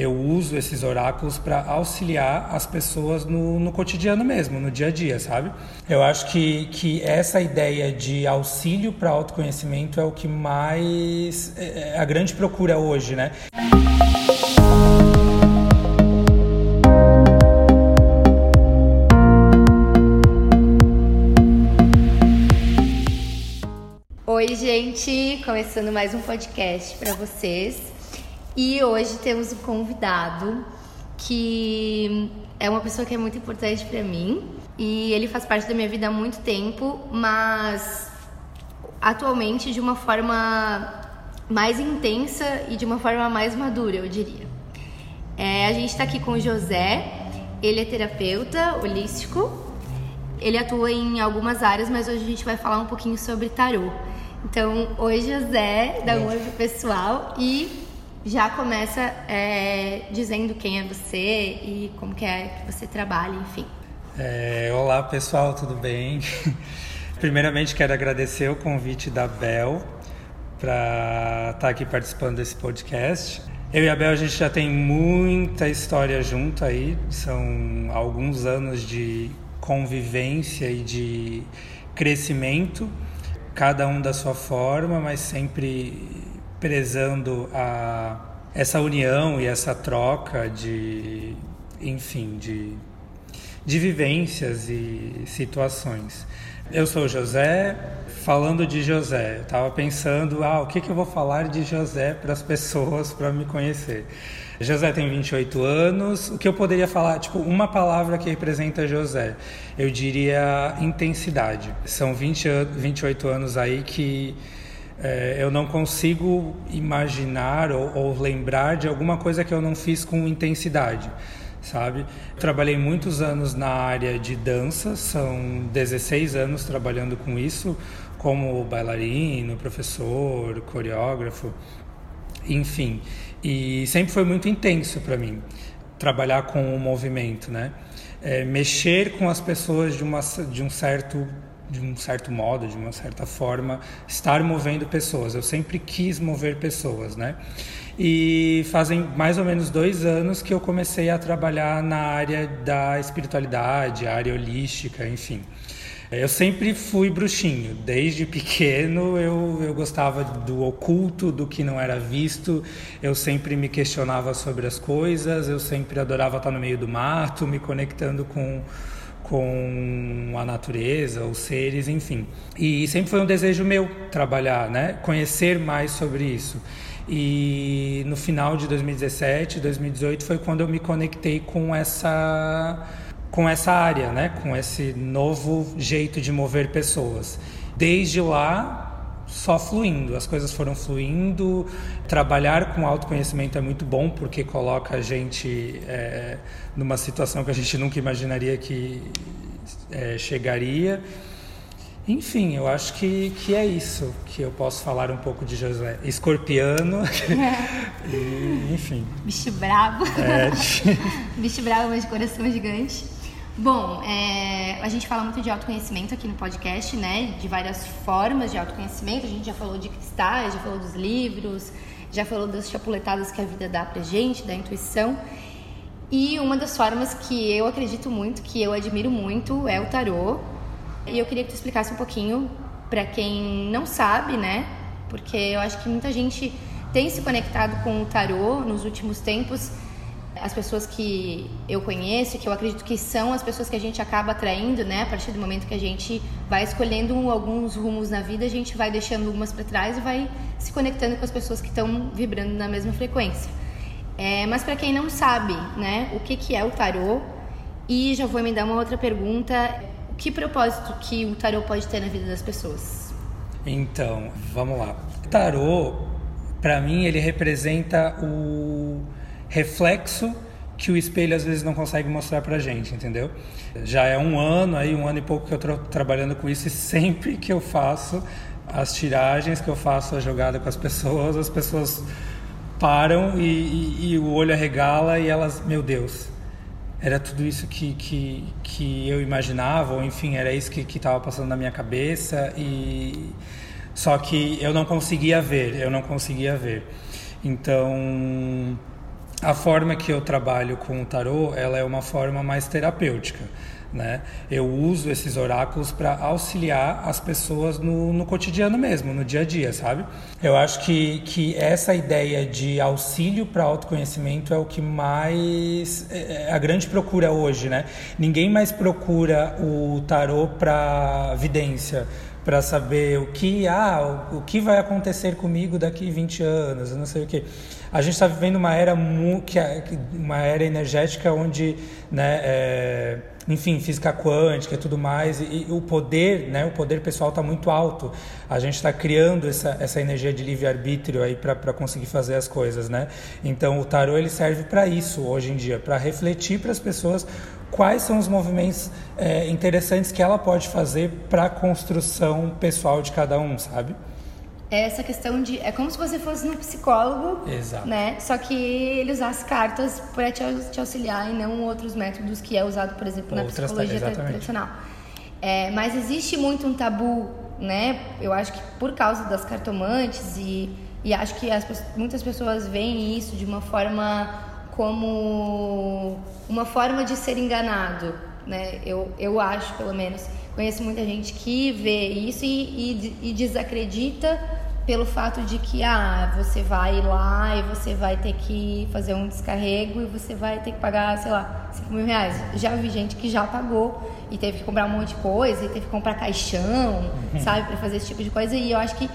Eu uso esses oráculos para auxiliar as pessoas no, no cotidiano mesmo, no dia a dia, sabe? Eu acho que, que essa ideia de auxílio para autoconhecimento é o que mais é, é a grande procura hoje, né? Oi, gente, começando mais um podcast para vocês. E hoje temos um convidado que é uma pessoa que é muito importante para mim. E ele faz parte da minha vida há muito tempo, mas atualmente de uma forma mais intensa e de uma forma mais madura, eu diria. É, a gente está aqui com o José, ele é terapeuta holístico, ele atua em algumas áreas, mas hoje a gente vai falar um pouquinho sobre tarô. Então, oi José, dá um oi pro pessoal e já começa é, dizendo quem é você e como que é que você trabalha, enfim. É, olá pessoal, tudo bem? Primeiramente quero agradecer o convite da Bel para estar tá aqui participando desse podcast. Eu e a Bel a gente já tem muita história junto aí, são alguns anos de convivência e de crescimento cada um da sua forma, mas sempre prezando a essa união e essa troca de, enfim, de, de vivências e situações. Eu sou José, falando de José, estava pensando, ah, o que, que eu vou falar de José para as pessoas para me conhecer. José tem 28 anos. O que eu poderia falar? Tipo, uma palavra que representa José. Eu diria intensidade. São 20, 28 anos aí que é, eu não consigo imaginar ou, ou lembrar de alguma coisa que eu não fiz com intensidade sabe? Trabalhei muitos anos na área de dança, são 16 anos trabalhando com isso, como bailarino, professor, coreógrafo, enfim. E sempre foi muito intenso para mim trabalhar com o movimento, né? É, mexer com as pessoas de, uma, de um certo de um certo modo, de uma certa forma, estar movendo pessoas. Eu sempre quis mover pessoas, né? E fazem mais ou menos dois anos que eu comecei a trabalhar na área da espiritualidade, área holística, enfim. Eu sempre fui bruxinho, desde pequeno eu, eu gostava do oculto, do que não era visto, eu sempre me questionava sobre as coisas, eu sempre adorava estar no meio do mato, me conectando com, com a natureza, os seres, enfim. E sempre foi um desejo meu trabalhar, né? conhecer mais sobre isso. E no final de 2017, 2018 foi quando eu me conectei com essa com essa área, né? com esse novo jeito de mover pessoas. Desde lá, só fluindo, as coisas foram fluindo. Trabalhar com autoconhecimento é muito bom porque coloca a gente é, numa situação que a gente nunca imaginaria que é, chegaria. Enfim, eu acho que, que é isso que eu posso falar um pouco de José. Escorpiano, é. e, enfim. Bicho bravo. É. Bicho bravo, mas de coração gigante. Bom, é, a gente fala muito de autoconhecimento aqui no podcast, né? De várias formas de autoconhecimento. A gente já falou de cristais, já falou dos livros, já falou das chapuletadas que a vida dá pra gente, da intuição. E uma das formas que eu acredito muito, que eu admiro muito, é o tarô. E eu queria que tu explicasse um pouquinho para quem não sabe, né? Porque eu acho que muita gente tem se conectado com o tarô nos últimos tempos as pessoas que eu conheço, que eu acredito que são as pessoas que a gente acaba atraindo, né? A partir do momento que a gente vai escolhendo alguns rumos na vida, a gente vai deixando algumas para trás e vai se conectando com as pessoas que estão vibrando na mesma frequência. É, mas para quem não sabe, né, o que, que é o tarô? E já vou me dar uma outra pergunta: que propósito que o tarô pode ter na vida das pessoas? Então, vamos lá. Tarô, para mim, ele representa o reflexo que o espelho às vezes não consegue mostrar pra gente, entendeu? Já é um ano aí, um ano e pouco que eu tô trabalhando com isso e sempre que eu faço as tiragens, que eu faço a jogada com as pessoas, as pessoas param e, e, e o olho arregala e elas, meu Deus, era tudo isso que, que, que eu imaginava, ou enfim, era isso que estava passando na minha cabeça e só que eu não conseguia ver, eu não conseguia ver. Então a forma que eu trabalho com o tarô, ela é uma forma mais terapêutica. Né? Eu uso esses oráculos para auxiliar as pessoas no, no, cotidiano mesmo, no dia a dia, sabe? Eu acho que, que essa ideia de auxílio para autoconhecimento é o que mais é, é a grande procura hoje, né? Ninguém mais procura o tarô para vidência para saber o que ah, o, o, que vai acontecer comigo daqui 20 anos, não sei o que. A gente está vivendo uma era é, uma era energética onde, né, é, enfim, física quântica e tudo mais, e, e o poder, né, o poder pessoal está muito alto. A gente está criando essa, essa energia de livre arbítrio aí para conseguir fazer as coisas, né? Então o tarô ele serve para isso hoje em dia, para refletir para as pessoas quais são os movimentos é, interessantes que ela pode fazer para a construção pessoal de cada um, sabe? É essa questão de. É como se você fosse um psicólogo, Exato. né? Só que ele usasse cartas para te, te, auxiliar e não outros métodos que é usado, por exemplo, na Outras, psicologia exatamente. tradicional. É, mas existe muito um tabu, né? Eu acho que por causa das cartomantes e, e acho que as, muitas pessoas veem isso de uma forma como uma forma de ser enganado, né? Eu, eu acho, pelo menos. Conheço muita gente que vê isso e, e, e desacredita pelo fato de que ah, você vai lá e você vai ter que fazer um descarrego e você vai ter que pagar, sei lá, 5 mil reais. Já vi gente que já pagou e teve que comprar um monte de coisa, e teve que comprar caixão, uhum. sabe, para fazer esse tipo de coisa. E eu acho que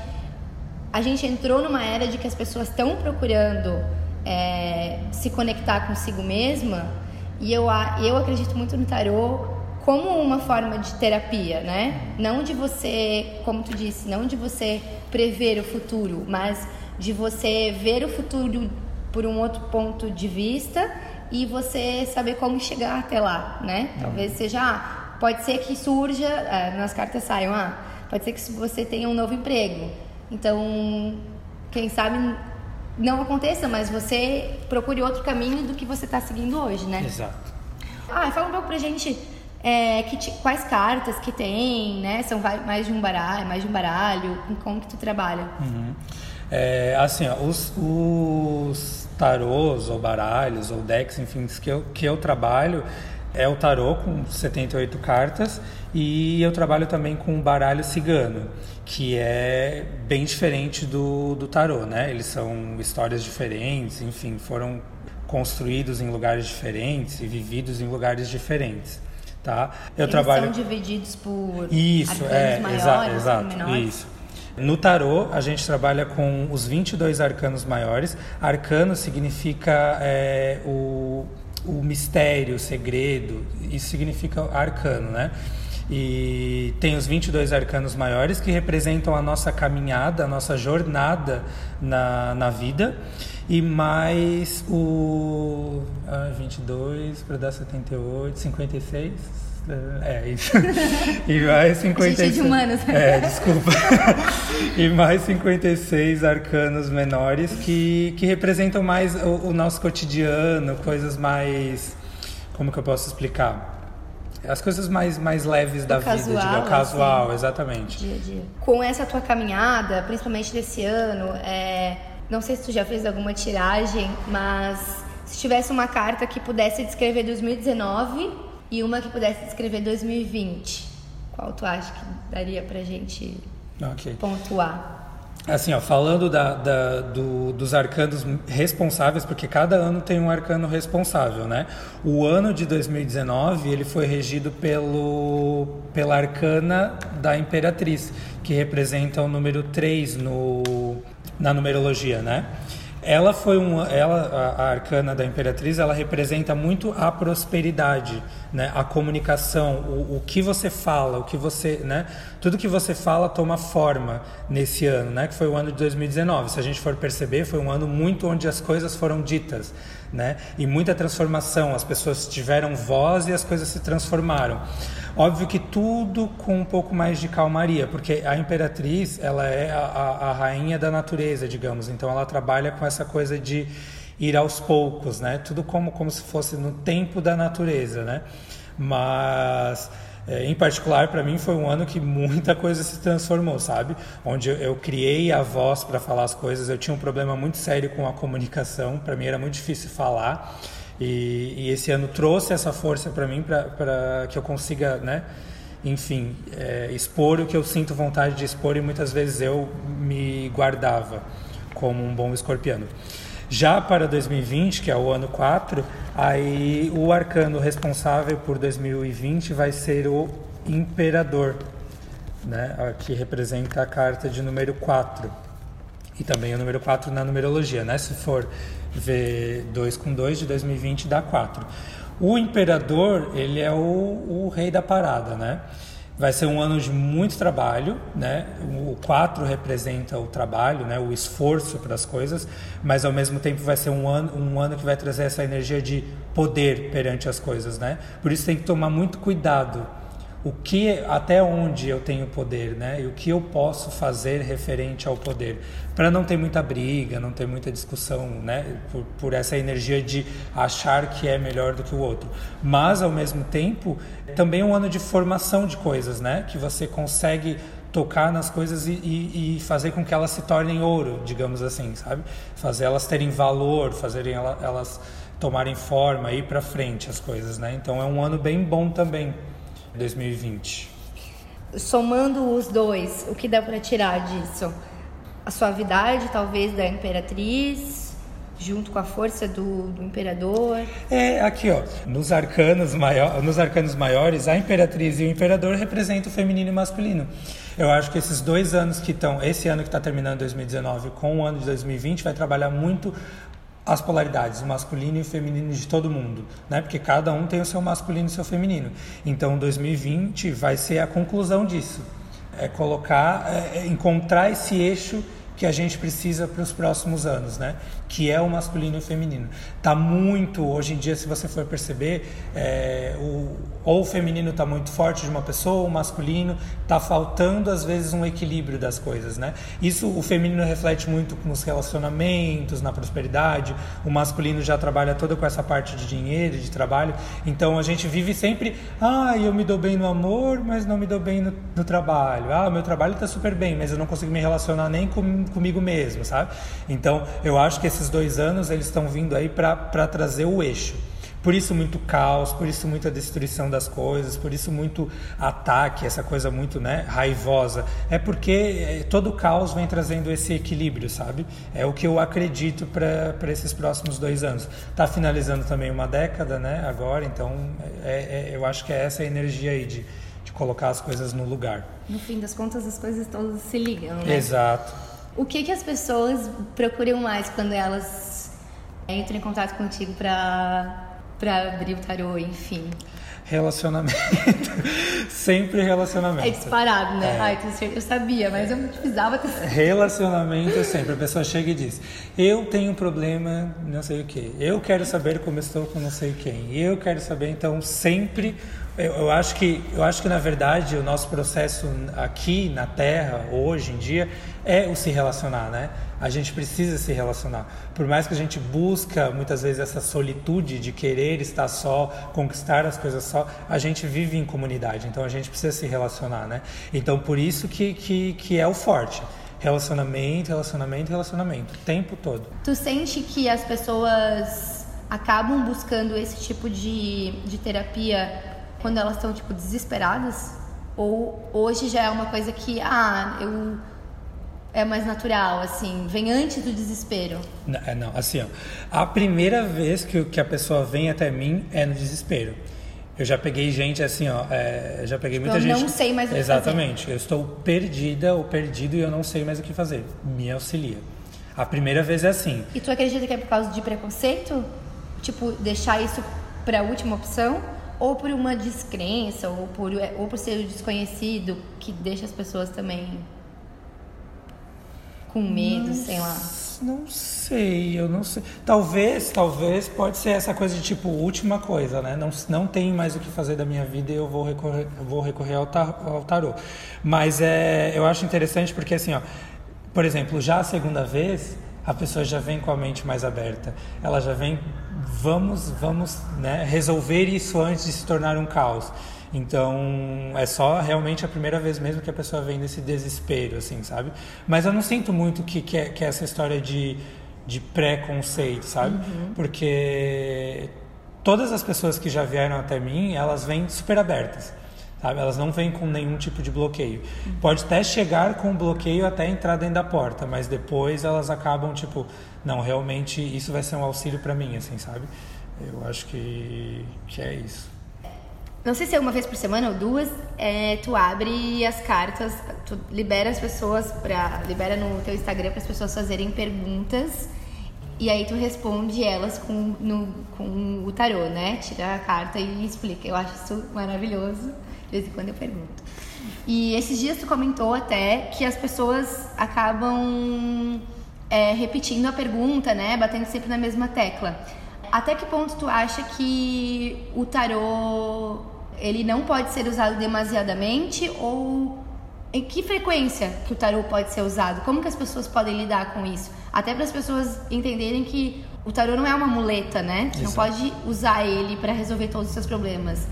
a gente entrou numa era de que as pessoas estão procurando é, se conectar consigo mesma. E eu, eu acredito muito no tarô como uma forma de terapia, né? Não de você, como tu disse, não de você prever o futuro, mas de você ver o futuro por um outro ponto de vista e você saber como chegar até lá, né? Talvez seja, ah, pode ser que surja, é, nas cartas saiam, ah, pode ser que você tenha um novo emprego. Então, quem sabe não aconteça, mas você procure outro caminho do que você está seguindo hoje, né? Exato. Ah, fala um pouco pra gente é, que, quais cartas que tem, né? São mais de um baralho, mais de um baralho, como que tu trabalha? Uhum. É, assim, ó, os, os tarôs ou baralhos ou decks, enfim, que eu, que eu trabalho é o tarô com 78 cartas e eu trabalho também com o baralho cigano, que é bem diferente do, do tarô, né? Eles são histórias diferentes, enfim, foram construídos em lugares diferentes e vividos em lugares diferentes, tá? Eu Eles trabalho... são divididos por isso, é, maiores, exato, exato, isso. No tarô, a gente trabalha com os 22 arcanos maiores. Arcano significa é, o, o mistério, o segredo, isso significa arcano, né? E tem os 22 arcanos maiores que representam a nossa caminhada, a nossa jornada na, na vida. E mais o. Ah, 22 para dar 78, 56. É, isso. E mais 56. A gente é de humanos. É, desculpa. e mais 56 arcanos menores que, que representam mais o, o nosso cotidiano, coisas mais. Como que eu posso explicar? as coisas mais, mais leves da casual, vida, digamos, casual, assim, exatamente. Dia a dia. Com essa tua caminhada, principalmente desse ano, é, não sei se tu já fez alguma tiragem, mas se tivesse uma carta que pudesse descrever 2019 e uma que pudesse descrever 2020, qual tu acha que daria pra gente okay. pontuar? Assim, ó, falando da, da, do, dos arcanos responsáveis, porque cada ano tem um arcano responsável, né? O ano de 2019 ele foi regido pelo, pela arcana da Imperatriz, que representa o número 3 no, na numerologia, né? Ela foi um, ela a, a arcana da imperatriz, ela representa muito a prosperidade, né? A comunicação, o, o que você fala, o que você, né? Tudo que você fala toma forma nesse ano, né? Que foi o ano de 2019. Se a gente for perceber, foi um ano muito onde as coisas foram ditas, né? E muita transformação. As pessoas tiveram voz e as coisas se transformaram. Óbvio que tudo com um pouco mais de calmaria, porque a imperatriz ela é a, a, rainha da natureza, digamos. Então ela trabalha com essa coisa de ir aos poucos, né? Tudo como como se fosse no tempo da natureza, né? Mas É, em particular, para mim foi um ano que muita coisa se transformou, sabe? Onde eu criei a voz para falar as coisas. Eu tinha um problema muito sério com a comunicação. Para mim era muito difícil falar. E, e esse ano trouxe essa força para mim, para que eu consiga, né? Enfim, é, expor o que eu sinto vontade de expor e muitas vezes eu me guardava como um bom escorpiano. Já para 2020, que é o ano 4, aí o arcano responsável por 2020 vai ser o Imperador, né? que representa a carta de número 4. E também o número 4 na numerologia, né? Se for ver 2 com 2 de 2020 dá 4. O imperador, ele é o, o rei da parada, né? Vai ser um ano de muito trabalho, né? O 4 representa o trabalho, né? O esforço para as coisas, mas ao mesmo tempo vai ser um ano, um ano que vai trazer essa energia de poder perante as coisas, né? Por isso tem que tomar muito cuidado o que até onde eu tenho poder, né? E o que eu posso fazer referente ao poder, para não ter muita briga, não ter muita discussão, né? Por, por, essa energia de achar que é melhor do que o outro. Mas ao mesmo tempo, também é um ano de formação de coisas, né? Que você consegue tocar nas coisas e, e, e, fazer com que elas se tornem ouro, digamos assim, sabe? Fazer elas terem valor, fazerem elas tomarem forma, ir para frente as coisas, né? Então é um ano bem bom também. 2020? Somando os dois, o que dá para tirar disso? A suavidade, talvez, da Imperatriz, junto com a força do, do Imperador. É, aqui, ó, nos arcanos, maior, nos arcanos maiores, a Imperatriz e o Imperador representam o feminino e o masculino. Eu acho que esses dois anos que estão, esse ano que está terminando 2019 com o ano de 2020, vai trabalhar muito as polaridades, o masculino e o feminino de todo mundo, né? Porque cada um tem o seu masculino e o seu feminino. Então, 2020 vai ser a conclusão disso. É colocar, é, é encontrar esse eixo que a gente precisa para os próximos anos, né? Que é o masculino e o feminino. Tá muito hoje em dia, se você for perceber, é, o, ou o feminino está muito forte de uma pessoa, o masculino está faltando às vezes um equilíbrio das coisas, né? Isso o feminino reflete muito nos relacionamentos, na prosperidade. O masculino já trabalha toda com essa parte de dinheiro, de trabalho. Então a gente vive sempre, ah, eu me dou bem no amor, mas não me dou bem no, no trabalho. Ah, meu trabalho está super bem, mas eu não consigo me relacionar nem com, comigo mesmo, sabe? Então eu acho que esses dois anos eles estão vindo aí para trazer o eixo. Por isso muito caos, por isso muita destruição das coisas, por isso muito ataque, essa coisa muito né, raivosa. É porque eh, todo caos vem trazendo esse equilíbrio, sabe? É o que eu acredito para esses próximos dois anos. Está finalizando também uma década, né? Agora, então é, é, eu acho que é essa energia aí de, de colocar as coisas no lugar. No fim das contas, as coisas todas se ligam, né? Exato. O que, que as pessoas procuram mais quando elas entram em contato contigo para abrir o tarô, enfim? Relacionamento. Sempre relacionamento. É disparado, né? É. Ai, eu sabia, mas eu precisava ter Relacionamento sempre. A pessoa chega e diz: Eu tenho um problema, não sei o que. Eu quero saber como estou com não sei quem. Eu quero saber, então, sempre. Eu, eu, acho que, eu acho que, na verdade, o nosso processo aqui na Terra, hoje em dia, é o se relacionar, né? A gente precisa se relacionar. Por mais que a gente busca muitas vezes essa solitude de querer estar só, conquistar as coisas só, a gente vive em comunidade, então a gente precisa se relacionar, né? Então por isso que, que, que é o forte. Relacionamento, relacionamento, relacionamento, o tempo todo. Tu sente que as pessoas acabam buscando esse tipo de, de terapia quando elas estão, tipo, desesperadas? Ou hoje já é uma coisa que, ah, eu é mais natural, assim, vem antes do desespero? Não, é, não assim, ó, a primeira vez que, que a pessoa vem até mim é no desespero. Eu já peguei gente assim, ó, é, já peguei muita eu gente. Eu não sei mais o que Exatamente. Eu estou perdida ou perdido e eu não sei mais o que fazer. Me auxilia. A primeira vez é assim. E tu acredita que é por causa de preconceito? Tipo, deixar isso para a última opção? Ou por uma descrença, ou por, ou por ser desconhecido, que deixa as pessoas também com medo, não, sei lá? Não sei, eu não sei. Talvez, talvez pode ser essa coisa de tipo última coisa, né? Não, não tem mais o que fazer da minha vida e eu vou recorrer, vou recorrer ao, tar, ao tarô. Mas é, eu acho interessante porque assim, ó, por exemplo, já a segunda vez a pessoa já vem com a mente mais aberta. Ela já vem, vamos, vamos né, resolver isso antes de se tornar um caos. Então, é só realmente a primeira vez mesmo que a pessoa vem desse desespero, assim, sabe? Mas eu não sinto muito que, que, é, que é essa história de, de preconceito, sabe? Uhum. Porque todas as pessoas que já vieram até mim, elas vêm super abertas. Sabe? Elas não vêm com nenhum tipo de bloqueio. Uhum. Pode até chegar com bloqueio até entrar dentro da porta, mas depois elas acabam tipo, não, realmente isso vai ser um auxílio para mim, assim, sabe? Eu acho que, que é isso não sei se é uma vez por semana ou duas, é, tu abre as cartas, tu libera as pessoas para libera no teu Instagram para as pessoas fazerem perguntas e aí tu responde elas com, no, com o tarô, né? Tira a carta e explica. Eu acho isso maravilhoso. De vez em quando eu pergunto. E esses dias tu comentou até que as pessoas acabam é, repetindo a pergunta, né? Batendo sempre na mesma tecla. Até que ponto tu acha que o tarô ele não pode ser usado demasiadamente ou em que frequência que o tarô pode ser usado? Como que as pessoas podem lidar com isso? Até para as pessoas entenderem que o tarô não é uma muleta, né? Você não pode usar ele para resolver todos os seus problemas.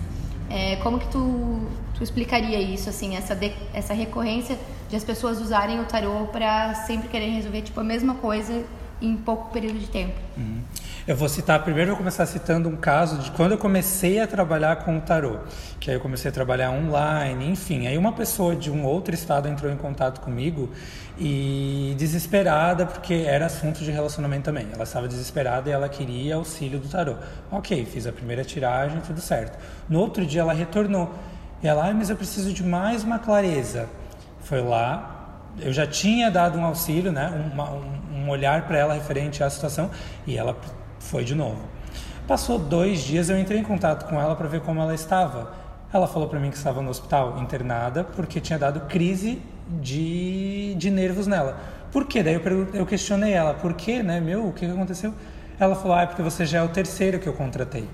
É, como que tu, tu explicaria isso, assim, essa, de, essa recorrência de as pessoas usarem o tarô para sempre querer resolver tipo a mesma coisa em pouco período de tempo? Uhum. Eu vou citar, primeiro eu vou começar citando um caso de quando eu comecei a trabalhar com o tarô, que aí eu comecei a trabalhar online, enfim. Aí uma pessoa de um outro estado entrou em contato comigo e desesperada, porque era assunto de relacionamento também. Ela estava desesperada e ela queria auxílio do tarô. Ok, fiz a primeira tiragem, tudo certo. No outro dia ela retornou. E ela, ah, mas eu preciso de mais uma clareza. Foi lá, eu já tinha dado um auxílio, né, um, um olhar para ela referente à situação, e ela foi de novo. Passou dois dias, eu entrei em contato com ela para ver como ela estava. Ela falou para mim que estava no hospital internada porque tinha dado crise de, de nervos nela. Por quê? Daí eu, eu questionei ela, por quê, né? Meu, o que aconteceu? Ela falou, ah, é porque você já é o terceiro que eu contratei.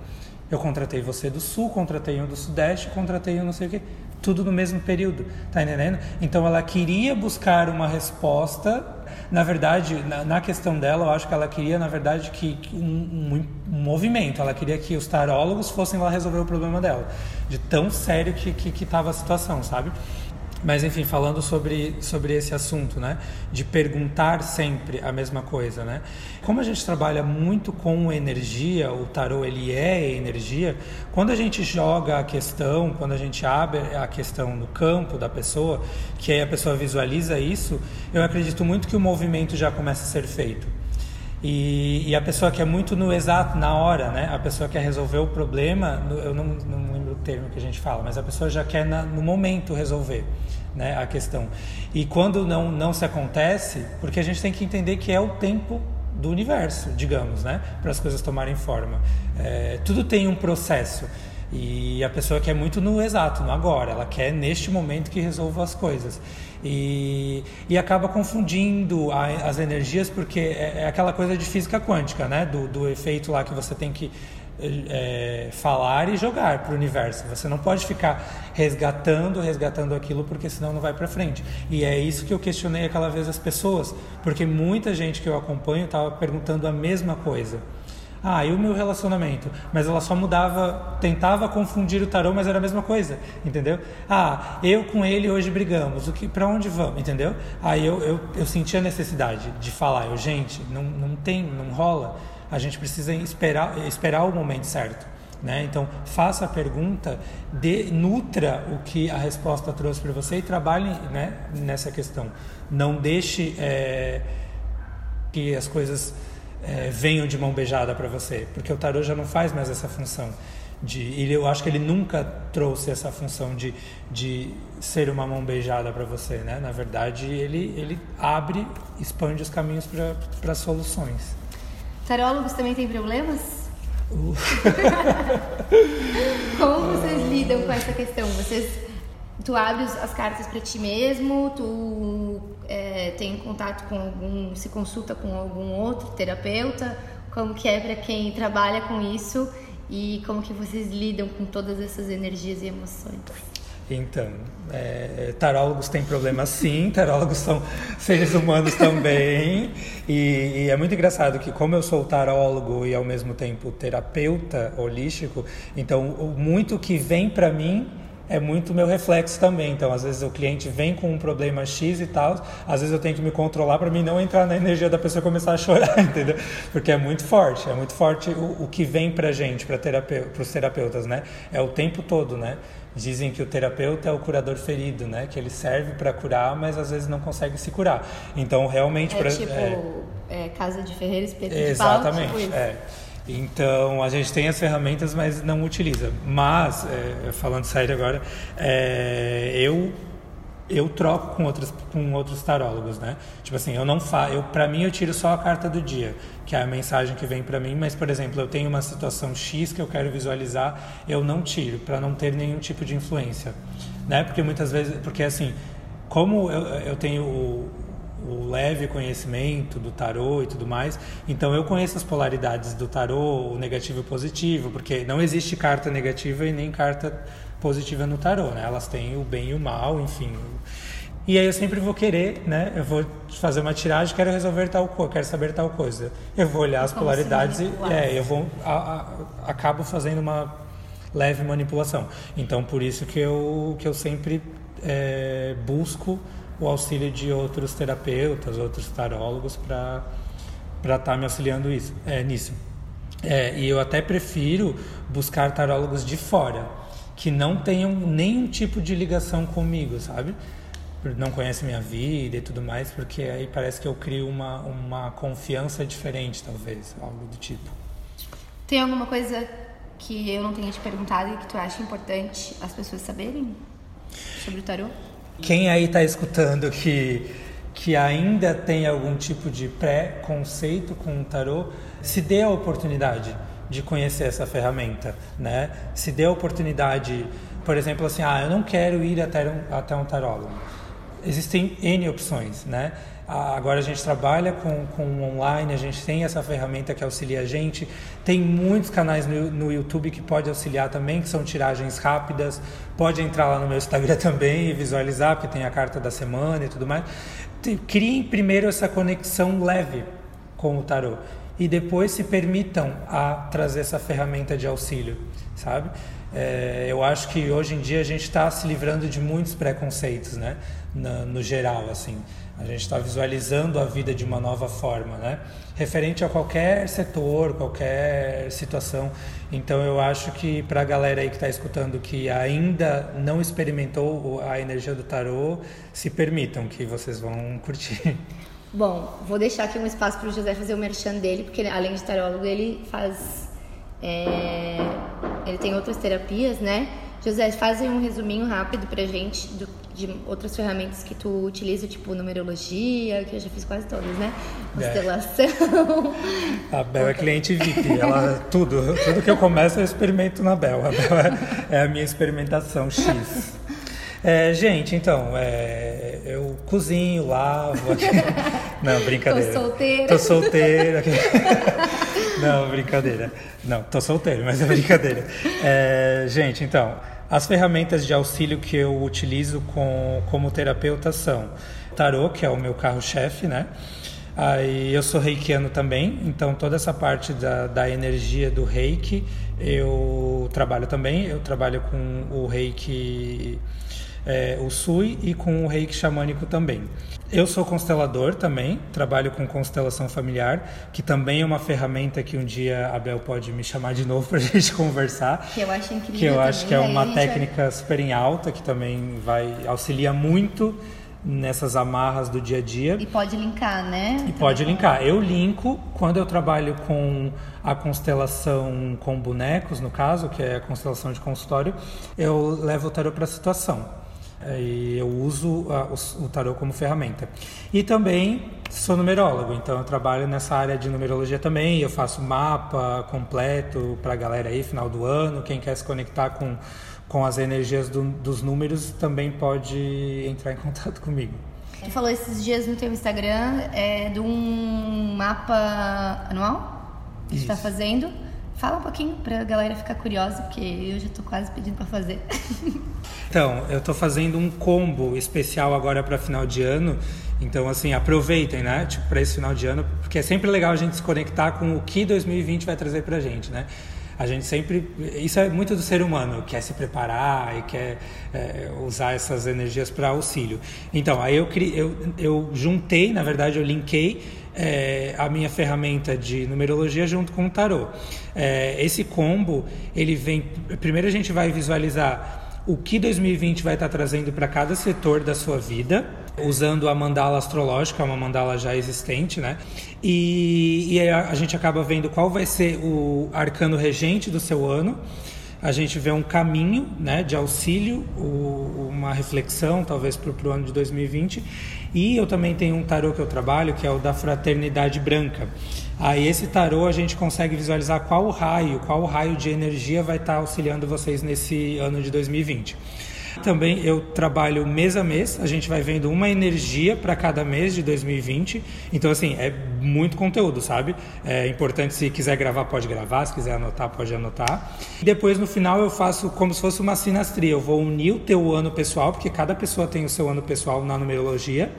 Eu contratei você do sul, contratei um do sudeste, contratei um não sei o quê. Tudo no mesmo período, tá entendendo? Então ela queria buscar uma resposta na verdade, na, na, questão dela, eu acho que ela queria, na verdade, que, que um, um, um, movimento. Ela queria que os tarólogos fossem lá resolver o problema dela, de tão sério que que estava a situação, sabe? Mas enfim, falando sobre, sobre esse assunto, né? De perguntar sempre a mesma coisa, né? Como a gente trabalha muito com energia, o tarô ele é energia, quando a gente joga a questão, quando a gente abre a questão no campo da pessoa, que aí a pessoa visualiza isso, eu acredito muito que o movimento já começa a ser feito. E, e, a pessoa que é muito no exato, na hora, né? A pessoa quer resolver o problema, eu não, não lembro o termo que a gente fala, mas a pessoa já quer na, no momento resolver né, a questão. E quando não, não se acontece, porque a gente tem que entender que é o tempo do universo, digamos, né, para as coisas tomarem forma. É, tudo tem um processo. E a pessoa quer muito no exato, no agora. Ela quer neste momento que resolva as coisas. E, e acaba confundindo a, as energias, porque é, é, aquela coisa de física quântica, né? Do, do efeito lá que você tem que é, falar e jogar para o universo. Você não pode ficar resgatando, resgatando aquilo, porque senão não vai para frente. E é isso que eu questionei aquela vez as pessoas, porque muita gente que eu acompanho estava perguntando a mesma coisa. Ah, e o meu relacionamento? Mas ela só mudava, tentava confundir o tarô, mas era a mesma coisa, entendeu? Ah, eu com ele hoje brigamos, o que, para onde vamos, entendeu? Aí eu, eu, eu senti a necessidade de falar, eu, gente, não, não tem, não rola a gente precisa esperar, esperar o momento certo. Né? Então, faça a pergunta, de, nutra o que a resposta trouxe para você e trabalhe né, nessa questão. Não deixe é, que as coisas é, venham de mão beijada para você, porque o tarô já não faz mais essa função. De, eu acho que ele nunca trouxe essa função de, de ser uma mão beijada para você. Né? Na verdade, ele, ele abre, expande os caminhos para soluções. Tarólogos também têm problemas? Uh. Como vocês lidam com essa questão? Vocês, tu abre as cartas para ti mesmo? Tu é, tem contato com algum, se consulta com algum outro terapeuta? Como que é para quem trabalha com isso? E como que vocês lidam com todas essas energias e emoções? Então, é, tarólogos têm problemas sim, tarólogos são seres humanos também. E, e, é muito engraçado que, como eu sou tarólogo e ao mesmo tempo terapeuta holístico, então muito que vem para mim é muito meu reflexo também. Então, às vezes o cliente vem com um problema X e tal, às vezes eu tenho que me controlar para mim não entrar na energia da pessoa e começar a chorar, entendeu? Porque é muito forte, é muito forte o, o que vem pra gente, para terapeu os terapeutas, né? É o tempo todo, né? Dizem que o terapeuta é o curador ferido, né? Que ele serve para curar, mas às vezes não consegue se curar. Então, realmente... É pra, tipo é... É, Casa de Ferreira, Espeto de Exatamente, pau, tipo é. Então a gente tem as ferramentas, mas não utiliza. Mas, é, falando sério agora, é, eu eu troco com outros com outros tarólogos, né? Tipo assim, eu não faço, eu para mim eu tiro só a carta do dia, que é a mensagem que vem para mim, mas por exemplo, eu tenho uma situação X que eu quero visualizar, eu não tiro para não ter nenhum tipo de influência, né? Porque muitas vezes, porque assim, como eu, eu tenho o, o leve conhecimento do tarô e tudo mais. Então eu conheço as polaridades do tarô, o negativo e o positivo, porque não existe carta negativa e nem carta positiva no tarô, né? Elas têm o bem e o mal, enfim. E aí eu sempre vou querer, né? Eu vou fazer uma tiragem, quero resolver tal coisa, quero saber tal coisa. Eu vou olhar as Como polaridades e é, eu vou a, a, acabo fazendo uma leve manipulação. Então por isso que eu que eu sempre é, busco o auxílio de outros terapeutas, outros tarólogos para estar tá me auxiliando isso, é, nisso. É, e eu até prefiro buscar tarólogos de fora, que não tenham nenhum tipo de ligação comigo, sabe? Não conhecem minha vida e tudo mais, porque aí parece que eu crio uma, uma confiança diferente, talvez, algo do tipo. Tem alguma coisa que eu não tenha te perguntado e que tu acha importante as pessoas saberem sobre o tarô? Quem aí está escutando que, que ainda tem algum tipo de pré-conceito com o tarô, se dê a oportunidade de conhecer essa ferramenta, né? Se dê a oportunidade, por exemplo, assim, ah, eu não quero ir até um, até um tarólogo. Existem N opções, né? Agora a gente trabalha com, com online, a gente tem essa ferramenta que auxilia a gente. Tem muitos canais no, no YouTube que pode auxiliar também, que são tiragens rápidas. Pode entrar lá no meu Instagram também e visualizar, porque tem a carta da semana e tudo mais. Criem primeiro essa conexão leve com o tarô e depois se permitam a trazer essa ferramenta de auxílio, sabe? É, eu acho que hoje em dia a gente está se livrando de muitos preconceitos, né? No, no geral, assim. A gente está visualizando a vida de uma nova forma, né? Referente a qualquer setor, qualquer situação. Então eu acho que para a galera aí que está escutando que ainda não experimentou a energia do tarô, se permitam que vocês vão curtir. Bom, vou deixar aqui um espaço para o José fazer o merchan dele, porque além de tarólogo ele faz, é, ele tem outras terapias, né? José, faz um resuminho rápido pra gente do, de outras ferramentas que tu utiliza, tipo numerologia, que eu já fiz quase todas, né? Constelação. É. A Bel é cliente VIP, ela tudo, tudo que eu começo eu experimento na Bel. A Bel é, é a minha experimentação X. É, gente, então, é, eu cozinho, lavo. Aqui. Não, brincadeira. Tô solteira. Tô solteira. Não, brincadeira. Não, tô solteiro, mas é brincadeira. É, gente, então, as ferramentas de auxílio que eu utilizo com, como terapeuta são tarô, que é o meu carro-chefe, né? Aí eu sou reikiano também, então toda essa parte da, da energia do reiki eu trabalho também. Eu trabalho com o reiki, é, o sui e com o reiki xamânico também. Eu sou constelador também, trabalho com constelação familiar, que também é uma ferramenta que um dia a Bel pode me chamar de novo para a gente conversar. Que eu acho incrível. Que eu também, acho que é uma técnica vai... super em alta, que também vai auxilia muito nessas amarras do dia a dia. E pode linkar, né? E pode linkar. Eu linko quando eu trabalho com a constelação com bonecos, no caso, que é a constelação de consultório, eu levo o tarot para a situação. É, e eu uso a, o, o tarô como ferramenta. E também sou numerólogo, então eu trabalho nessa área de numerologia também. Eu faço mapa completo para a galera aí, final do ano. Quem quer se conectar com, com as energias do, dos números também pode entrar em contato comigo. Tu falou esses dias no teu Instagram é, de um mapa anual que está fazendo. Fala um pouquinho pra galera ficar curiosa, porque eu já tô quase pedindo para fazer. Então, eu tô fazendo um combo especial agora para final de ano. Então, assim, aproveitem, né? Tipo, para esse final de ano, porque é sempre legal a gente se conectar com o que 2020 vai trazer pra gente, né? a gente sempre isso é muito do ser humano quer se preparar e quer é, usar essas energias para auxílio então aí eu, eu eu juntei na verdade eu linkei é, a minha ferramenta de numerologia junto com o tarô é, esse combo ele vem primeiro a gente vai visualizar o que 2020 vai estar trazendo para cada setor da sua vida usando a mandala astrológica, uma mandala já existente, né? E, e a, a gente acaba vendo qual vai ser o arcano regente do seu ano. A gente vê um caminho né, de auxílio, uma reflexão, talvez, para o ano de 2020. E eu também tenho um tarô que eu trabalho, que é o da Fraternidade Branca. Aí esse tarô a gente consegue visualizar qual raio, qual raio de energia vai estar auxiliando vocês nesse ano de 2020. Também eu trabalho mês a mês, a gente vai vendo uma energia para cada mês de 2020. Então, assim, é muito conteúdo, sabe? É importante, se quiser gravar, pode gravar, se quiser anotar, pode anotar. E depois, no final, eu faço como se fosse uma sinastria. Eu vou unir o teu ano pessoal, porque cada pessoa tem o seu ano pessoal na numerologia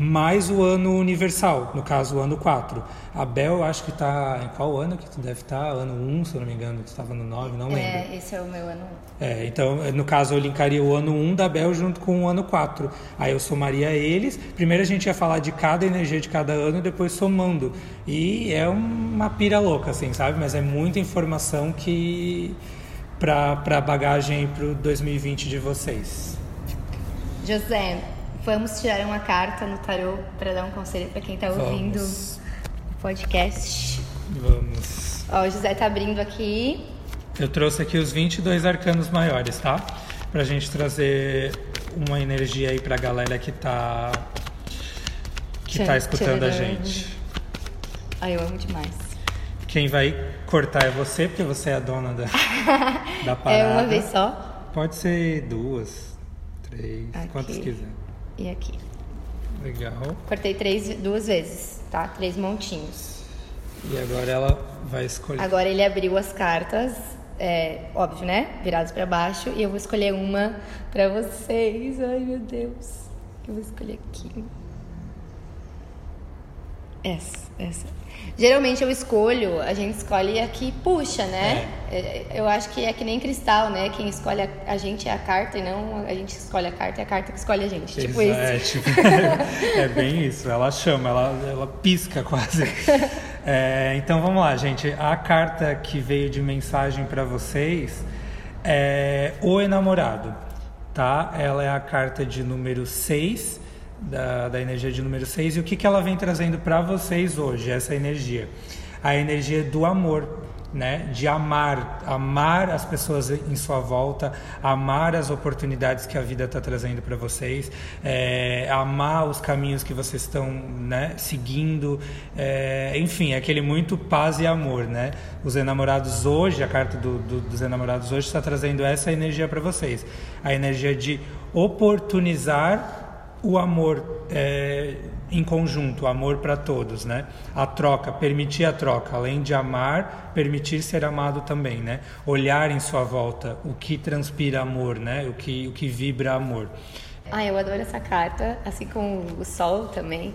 mais o ano universal, no caso o ano 4. A Bel, acho que está em qual ano que tu deve estar? Tá? Ano 1, se eu não me engano, tu estava no 9, não lembro. É, esse é o meu ano 1. É, então, no caso, eu linkaria o ano 1 da Bel junto com o ano 4. Aí eu somaria eles. Primeiro a gente ia falar de cada energia de cada ano, depois somando. E é uma pira louca, assim, sabe? Mas é muita informação que para a bagagem para o 2020 de vocês. José, Vamos tirar uma carta no tarô para dar um conselho para quem está ouvindo o podcast. Vamos. Ó, o José tá abrindo aqui. Eu trouxe aqui os 22 arcanos maiores, tá? Pra gente trazer uma energia aí pra galera que tá que tá escutando a gente. Ai, eu amo demais. Quem vai cortar é você, porque você é a dona da, da parada. É uma vez só? Pode ser duas, três, aqui. quantas quiser e aqui. Legal. Cortei três, duas vezes, tá? Três montinhos. E agora ela vai escolher. Agora ele abriu as cartas, é, óbvio, né? Viradas para baixo. E eu vou escolher uma para vocês. Ai, meu Deus. Eu vou escolher aqui. Essa, essa. Geralmente eu escolho, a gente escolhe a que puxa, né? É. é. Eu acho que é que nem cristal, né? Quem escolhe a, a, gente é a carta e não a gente escolhe a carta, é a carta que escolhe a gente. Tipo isso. É, tipo, é, bem isso. Ela chama, ela, ela pisca quase. É, então vamos lá, gente. A carta que veio de mensagem para vocês é O Enamorado, tá? Ela é a carta de número 6 da, da energia de número 6 e o que, que ela vem trazendo para vocês hoje, essa energia. A energia do amor, né? de amar, amar as pessoas em sua volta, amar as oportunidades que a vida está trazendo para vocês, é, amar os caminhos que vocês estão né, seguindo, é, enfim, aquele muito paz e amor. Né? Os enamorados hoje, a carta do, do, dos enamorados hoje está trazendo essa energia para vocês, a energia de oportunizar o amor é, em conjunto, o amor para todos, né? A troca, permitir a troca, além de amar, permitir ser amado também, né? Olhar em sua volta o que transpira amor, né? O que o que vibra amor. Ah, eu adoro essa carta, assim como o sol também.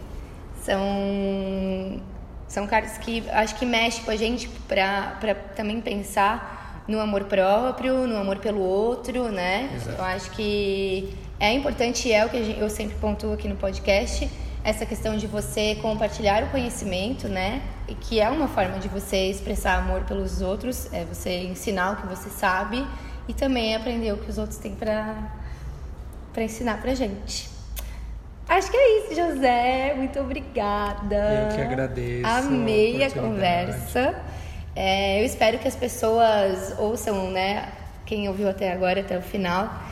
São são cartas que acho que mexem com a gente para também pensar no amor próprio, no amor pelo outro, né? Exato. Eu acho que é importante, é o que eu sempre pontuo aqui no podcast, essa questão de você compartilhar o conhecimento, né? E que é uma forma de você expressar amor pelos outros, é você ensinar o que você sabe e também aprender o que os outros têm para para ensinar pra gente. Acho que é isso, José. Muito obrigada. Eu que agradeço. Amei a, a conversa. É, eu espero que as pessoas ouçam, né? Quem ouviu até agora, até o final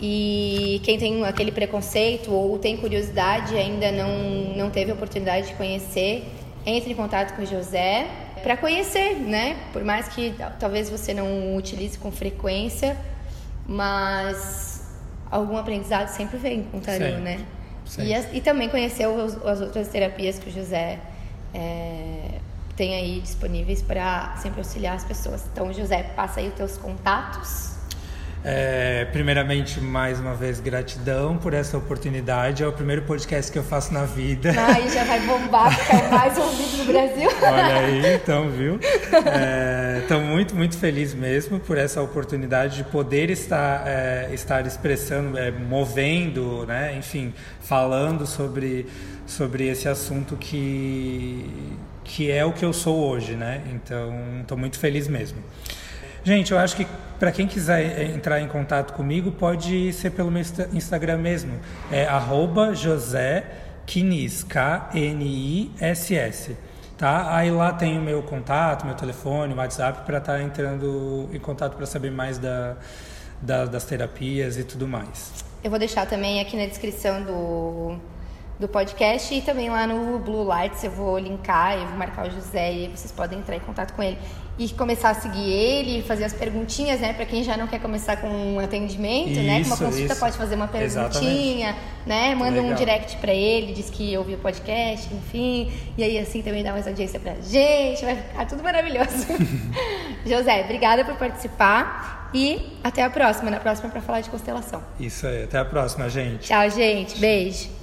e quem tem aquele preconceito ou tem curiosidade e ainda não, não teve a oportunidade de conhecer, entre em contato com o José para conhecer, né? Por mais que talvez você não utilize com frequência, mas algum aprendizado sempre vem com o tarô, né? E, e, também conhecer os, as outras terapias que o José é, tem aí disponíveis para sempre auxiliar as pessoas. Então, José, passa aí os teus contatos. É, primeiramente, mais uma vez, gratidão por essa oportunidade. É o primeiro podcast que eu faço na vida. Aí já vai bombar, porque é o mais ouvido no Brasil. Olha aí, então, viu? Estou é, muito, muito feliz mesmo por essa oportunidade de poder estar, é, estar expressando, é, movendo, né? enfim, falando sobre, sobre esse assunto que, que é o que eu sou hoje, né? Então, estou muito feliz mesmo. Gente, eu acho que para quem quiser entrar em contato comigo, pode ser pelo meu Instagram mesmo. É arroba José Kinis, K-N-I-S-S. Tá? Aí lá tem o meu contato, meu telefone, o WhatsApp, para estar tá entrando em contato para saber mais da, da, das terapias e tudo mais. Eu vou deixar também aqui na descrição do, do podcast e também lá no Blue Lights eu vou linkar, eu vou marcar o José e vocês podem entrar em contato com ele e começar a seguir ele, fazer as perguntinhas, né? Para quem já não quer começar com um atendimento, isso, né? Com uma consulta isso. pode fazer uma perguntinha, Exatamente. né? Manda Legal. um direct para ele, diz que ouviu o podcast, enfim. E aí assim também dá mais audiência pra gente, vai ficar tudo maravilhoso. José, obrigada por participar e até a próxima, na próxima para falar de constelação. Isso aí, até a próxima, gente. Tchau, gente. Beijo.